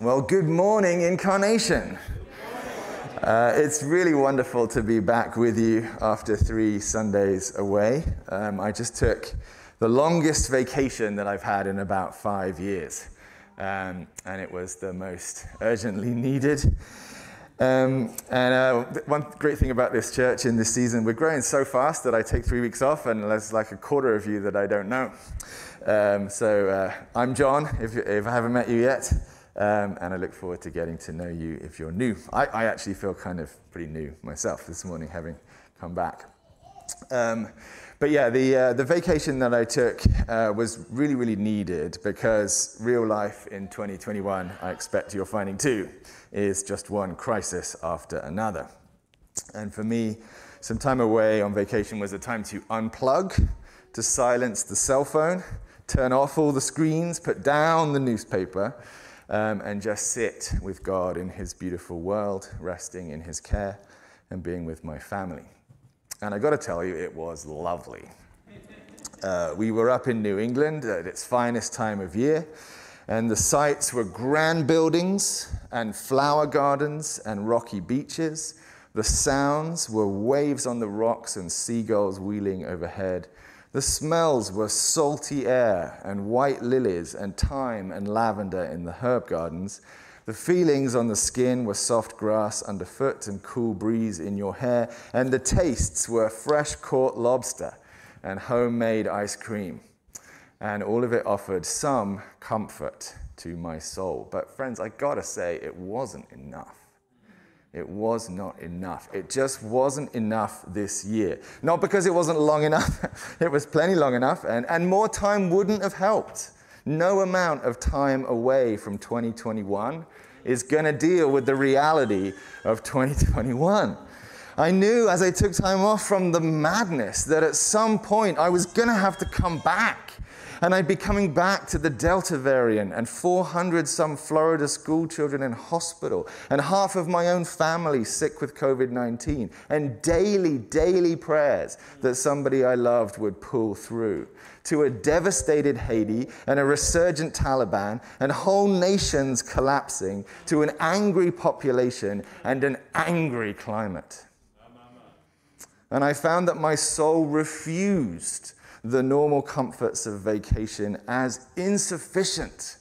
Well, good morning, Incarnation. Uh, it's really wonderful to be back with you after three Sundays away. Um, I just took the longest vacation that I've had in about five years, um, and it was the most urgently needed. Um, and uh, one great thing about this church in this season, we're growing so fast that I take three weeks off, and there's like a quarter of you that I don't know. Um, so uh, I'm John, if, if, I haven't met you yet, um, and I look forward to getting to know you if you're new. I, I, actually feel kind of pretty new myself this morning, having come back. Um, but yeah, the, uh, the vacation that I took uh, was really, really needed because real life in 2021, I expect you're finding too, is just one crisis after another. And for me, some time away on vacation was a time to unplug, to silence the cell phone, turn off all the screens, put down the newspaper, um, and just sit with God in His beautiful world, resting in His care, and being with my family. And I got to tell you, it was lovely. Uh, we were up in New England at its finest time of year, and the sights were grand buildings and flower gardens and rocky beaches. The sounds were waves on the rocks and seagulls wheeling overhead. The smells were salty air and white lilies and thyme and lavender in the herb gardens. The feelings on the skin were soft grass underfoot and cool breeze in your hair, and the tastes were fresh caught lobster and homemade ice cream. And all of it offered some comfort to my soul. But, friends, I gotta say, it wasn't enough. It was not enough. It just wasn't enough this year. Not because it wasn't long enough, it was plenty long enough, and, and more time wouldn't have helped. No amount of time away from 2021 is going to deal with the reality of 2021. I knew as I took time off from the madness that at some point I was going to have to come back. And I'd be coming back to the Delta variant and 400 some Florida school children in hospital and half of my own family sick with COVID 19 and daily, daily prayers that somebody I loved would pull through to a devastated Haiti and a resurgent Taliban and whole nations collapsing to an angry population and an angry climate. And I found that my soul refused the normal comforts of vacation as insufficient,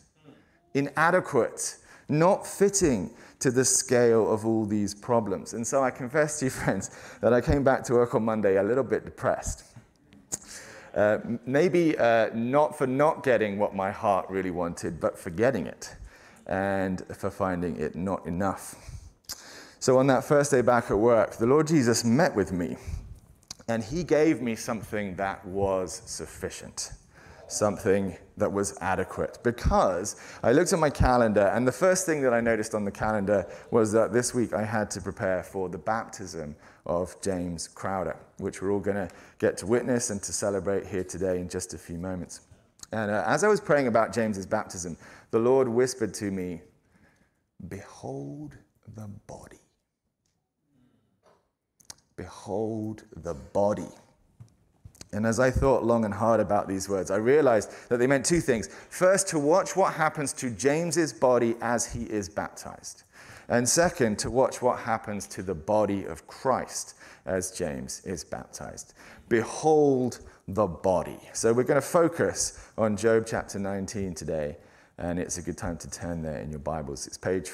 inadequate, not fitting to the scale of all these problems. And so I confess to you, friends, that I came back to work on Monday a little bit depressed. Uh, maybe uh, not for not getting what my heart really wanted, but for getting it and for finding it not enough. So on that first day back at work, the Lord Jesus met with me and he gave me something that was sufficient, something that was adequate. Because I looked at my calendar, and the first thing that I noticed on the calendar was that this week I had to prepare for the baptism of James Crowder, which we're all going to get to witness and to celebrate here today in just a few moments. And uh, as I was praying about James's baptism, the Lord whispered to me, Behold the body. Behold the body. And as I thought long and hard about these words, I realized that they meant two things. First, to watch what happens to James's body as he is baptized. And second, to watch what happens to the body of Christ as James is baptized. Behold the body. So we're going to focus on Job chapter 19 today, and it's a good time to turn there in your Bibles. It's page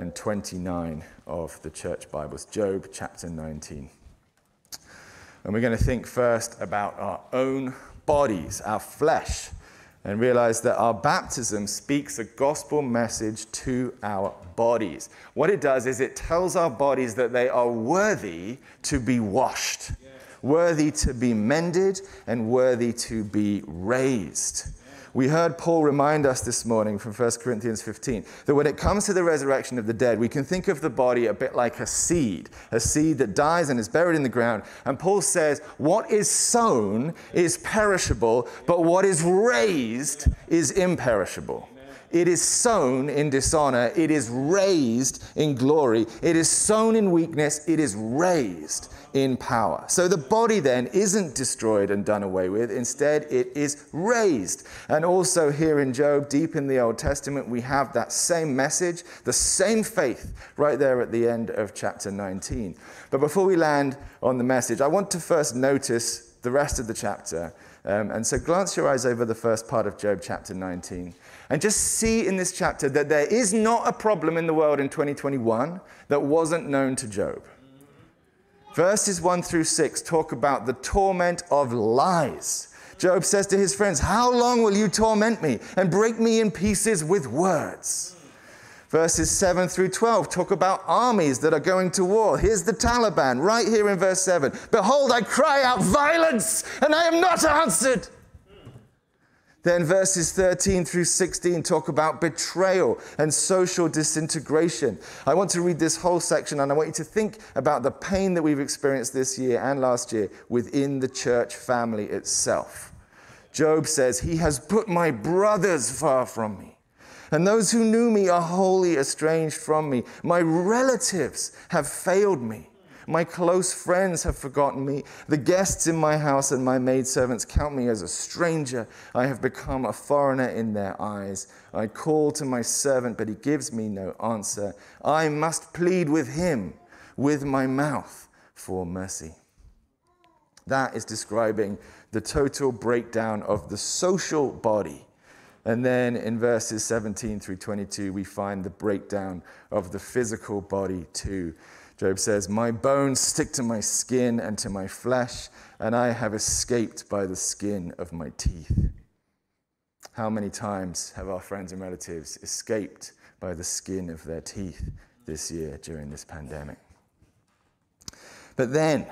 429 of the church Bibles, Job chapter 19. And we're going to think first about our own bodies, our flesh and realize that our baptism speaks a gospel message to our bodies. What it does is it tells our bodies that they are worthy to be washed, worthy to be mended, and worthy to be raised. We heard Paul remind us this morning from 1 Corinthians 15 that when it comes to the resurrection of the dead, we can think of the body a bit like a seed, a seed that dies and is buried in the ground. And Paul says, What is sown is perishable, but what is raised is imperishable. It is sown in dishonor, it is raised in glory. It is sown in weakness, it is raised in power. So the body then isn't destroyed and done away with. Instead, it is raised. And also here in Job, deep in the Old Testament, we have that same message, the same faith right there at the end of chapter 19. But before we land on the message, I want to first notice the rest of the chapter. Um, and so glance your eyes over the first part of Job chapter 19 and just see in this chapter that there is not a problem in the world in 2021 that wasn't known to Job. Verses 1 through 6 talk about the torment of lies. Job says to his friends, How long will you torment me and break me in pieces with words? Verses 7 through 12 talk about armies that are going to war. Here's the Taliban right here in verse 7. Behold, I cry out violence, and I am not answered. Then verses 13 through 16 talk about betrayal and social disintegration. I want to read this whole section and I want you to think about the pain that we've experienced this year and last year within the church family itself. Job says, He has put my brothers far from me, and those who knew me are wholly estranged from me. My relatives have failed me. My close friends have forgotten me. The guests in my house and my maidservants count me as a stranger. I have become a foreigner in their eyes. I call to my servant, but he gives me no answer. I must plead with him with my mouth for mercy. That is describing the total breakdown of the social body. And then in verses 17 through 22, we find the breakdown of the physical body too. Job says, My bones stick to my skin and to my flesh, and I have escaped by the skin of my teeth. How many times have our friends and relatives escaped by the skin of their teeth this year during this pandemic? But then,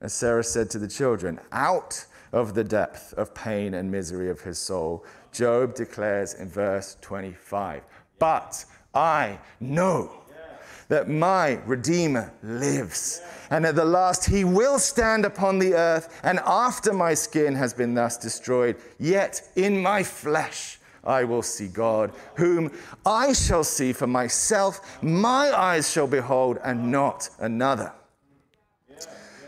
as Sarah said to the children, out of the depth of pain and misery of his soul, Job declares in verse 25, But I know that my Redeemer lives. And at the last, he will stand upon the earth, and after my skin has been thus destroyed, yet in my flesh I will see God, whom I shall see for myself. My eyes shall behold, and not another.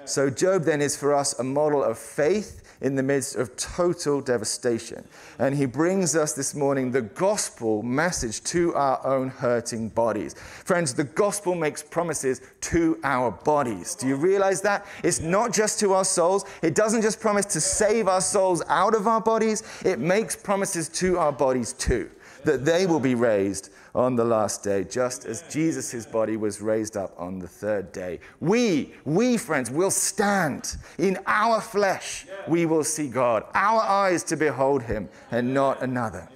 So, Job then is for us a model of faith in the midst of total devastation. And he brings us this morning the gospel message to our own hurting bodies. Friends, the gospel makes promises to our bodies. Do you realize that? It's not just to our souls, it doesn't just promise to save our souls out of our bodies, it makes promises to our bodies too, that they will be raised on the last day, just as Jesus' body was raised up on the third day. We, we, friends, will stand in our flesh. We will see God, our eyes to behold him, and not another.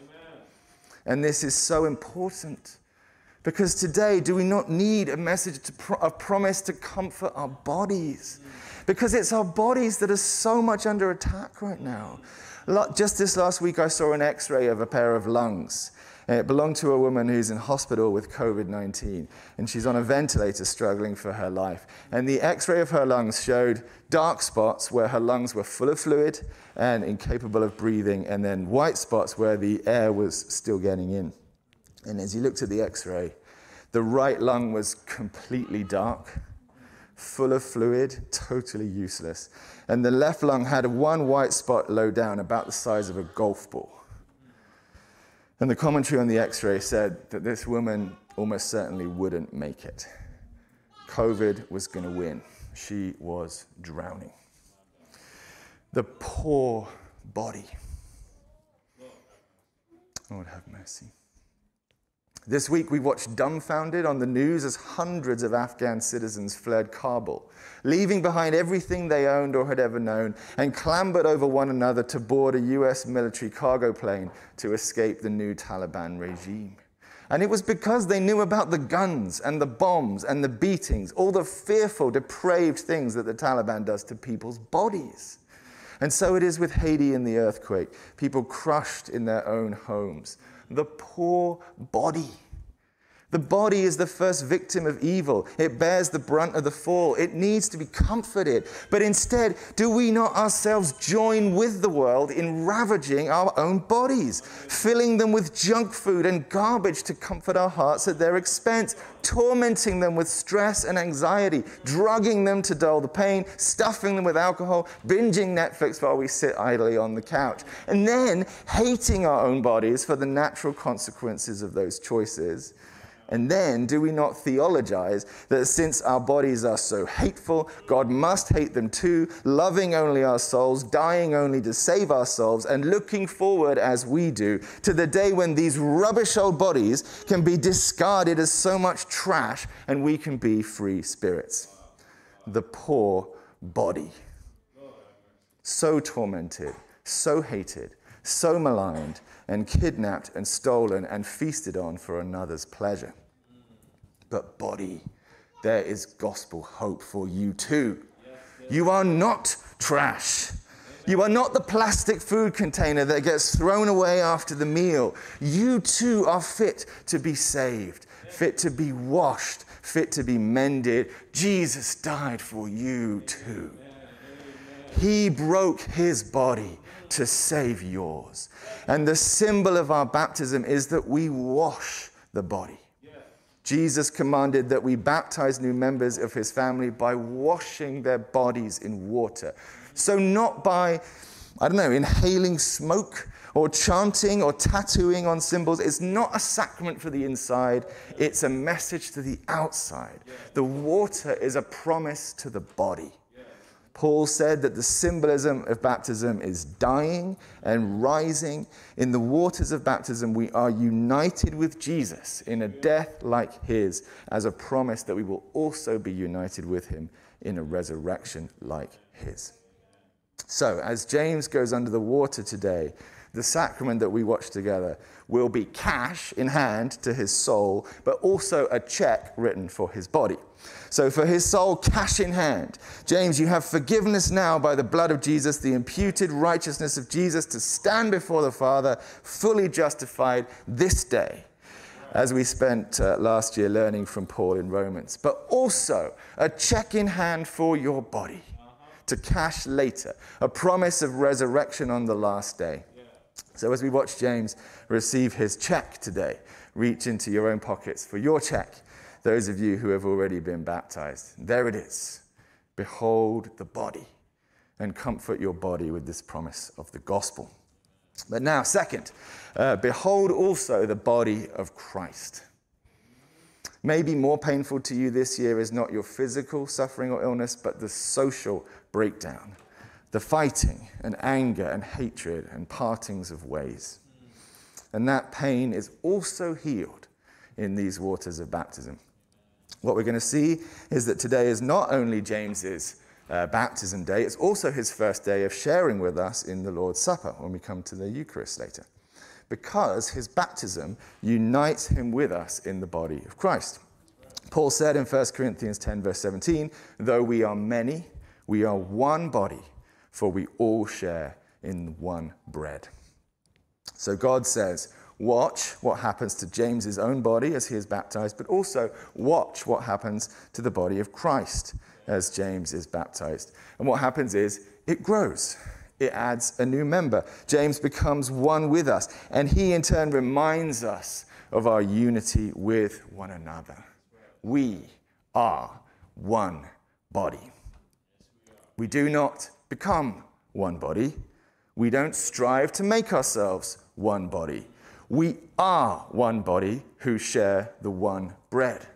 And this is so important. Because today, do we not need a message pro- a promise to comfort our bodies? Because it's our bodies that are so much under attack right now. Just this last week, I saw an x ray of a pair of lungs. Uh, it belonged to a woman who's in hospital with COVID 19, and she's on a ventilator struggling for her life. And the x ray of her lungs showed dark spots where her lungs were full of fluid and incapable of breathing, and then white spots where the air was still getting in. And as you looked at the x ray, the right lung was completely dark, full of fluid, totally useless. And the left lung had one white spot low down, about the size of a golf ball. And the commentary on the x ray said that this woman almost certainly wouldn't make it. COVID was going to win. She was drowning. The poor body. Lord have mercy. This week we watched dumbfounded on the news as hundreds of Afghan citizens fled Kabul, leaving behind everything they owned or had ever known, and clambered over one another to board a US military cargo plane to escape the new Taliban regime. And it was because they knew about the guns and the bombs and the beatings, all the fearful, depraved things that the Taliban does to people's bodies. And so it is with Haiti and the earthquake, people crushed in their own homes the poor body. The body is the first victim of evil. It bears the brunt of the fall. It needs to be comforted. But instead, do we not ourselves join with the world in ravaging our own bodies, filling them with junk food and garbage to comfort our hearts at their expense, tormenting them with stress and anxiety, drugging them to dull the pain, stuffing them with alcohol, binging Netflix while we sit idly on the couch, and then hating our own bodies for the natural consequences of those choices? And then, do we not theologize that since our bodies are so hateful, God must hate them too, loving only our souls, dying only to save ourselves, and looking forward as we do to the day when these rubbish old bodies can be discarded as so much trash and we can be free spirits? The poor body. So tormented, so hated, so maligned, and kidnapped and stolen and feasted on for another's pleasure. But, body, there is gospel hope for you too. You are not trash. You are not the plastic food container that gets thrown away after the meal. You too are fit to be saved, fit to be washed, fit to be mended. Jesus died for you too. He broke his body to save yours. And the symbol of our baptism is that we wash the body. Jesus commanded that we baptize new members of his family by washing their bodies in water. So, not by, I don't know, inhaling smoke or chanting or tattooing on symbols. It's not a sacrament for the inside, it's a message to the outside. The water is a promise to the body. Paul said that the symbolism of baptism is dying and rising. In the waters of baptism, we are united with Jesus in a death like his, as a promise that we will also be united with him in a resurrection like his. So, as James goes under the water today, the sacrament that we watch together will be cash in hand to his soul, but also a check written for his body. So, for his soul, cash in hand. James, you have forgiveness now by the blood of Jesus, the imputed righteousness of Jesus to stand before the Father, fully justified this day, as we spent uh, last year learning from Paul in Romans. But also a check in hand for your body to cash later, a promise of resurrection on the last day. So, as we watch James receive his check today, reach into your own pockets for your check those of you who have already been baptized. There it is. Behold the body, and comfort your body with this promise of the gospel. But now, second, uh, behold also the body of Christ. Maybe more painful to you this year is not your physical suffering or illness, but the social breakdown, the fighting and anger and hatred and partings of ways. And that pain is also healed in these waters of baptism. What we're going to see is that today is not only James's uh, baptism day, it's also his first day of sharing with us in the Lord's Supper when we come to the Eucharist later. Because his baptism unites him with us in the body of Christ. Paul said in 1 Corinthians 10, verse 17, though we are many, we are one body, for we all share in one bread. So God says, Watch what happens to James's own body as he is baptized, but also watch what happens to the body of Christ as James is baptized. And what happens is it grows. It adds a new member. James becomes one with us, and he in turn reminds us of our unity with one another. We are one body. We do not become one body. We don't strive to make ourselves one body. We are one body who share the one bread.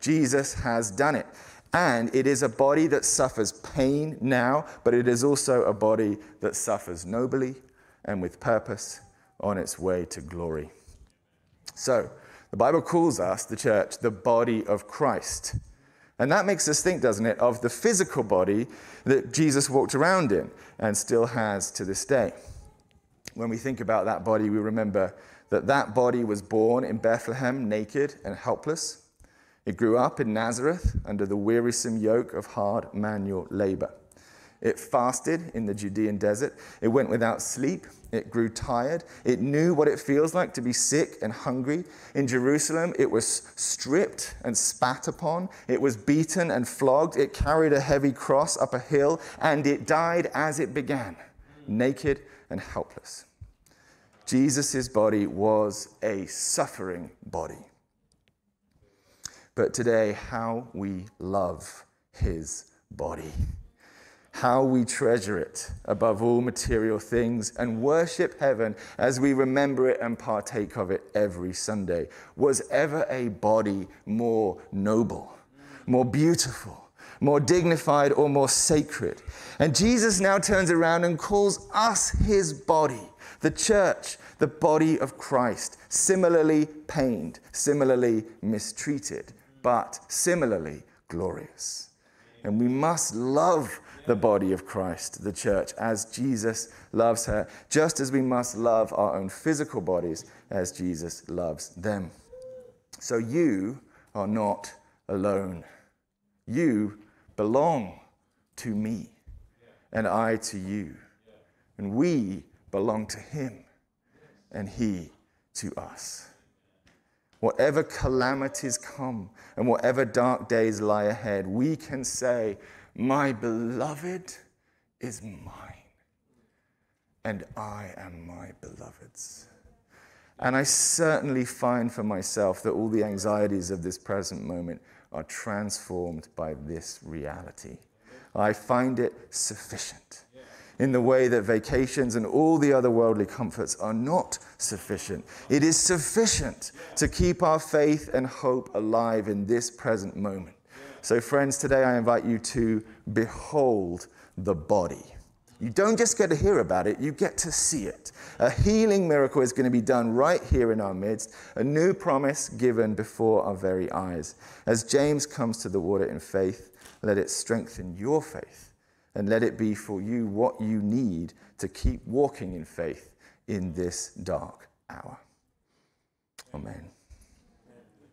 Jesus has done it. And it is a body that suffers pain now, but it is also a body that suffers nobly and with purpose on its way to glory. So, the Bible calls us, the church, the body of Christ. And that makes us think, doesn't it, of the physical body that Jesus walked around in and still has to this day. When we think about that body, we remember that that body was born in Bethlehem naked and helpless. It grew up in Nazareth under the wearisome yoke of hard manual labor. It fasted in the Judean desert. It went without sleep. It grew tired. It knew what it feels like to be sick and hungry. In Jerusalem, it was stripped and spat upon. It was beaten and flogged. It carried a heavy cross up a hill, and it died as it began, naked and helpless. Jesus' body was a suffering body. But today, how we love his body how we treasure it above all material things and worship heaven as we remember it and partake of it every Sunday. Was ever a body more noble, more beautiful, more dignified, or more sacred? And Jesus now turns around and calls us his body, the church, the body of Christ, similarly pained, similarly mistreated, but similarly glorious. And we must love the body of Christ, the church, as Jesus loves her, just as we must love our own physical bodies as Jesus loves them. So you are not alone. You belong to me, and I to you. And we belong to him, and he to us. Whatever calamities come and whatever dark days lie ahead, we can say, my beloved is mine, and I am my beloved's. And I certainly find for myself that all the anxieties of this present moment are transformed by this reality. I find it sufficient in the way that vacations and all the other worldly comforts are not sufficient. It is sufficient to keep our faith and hope alive in this present moment. So, friends, today I invite you to behold the body. You don't just get to hear about it, you get to see it. A healing miracle is going to be done right here in our midst, a new promise given before our very eyes. As James comes to the water in faith, let it strengthen your faith and let it be for you what you need to keep walking in faith in this dark hour. Amen.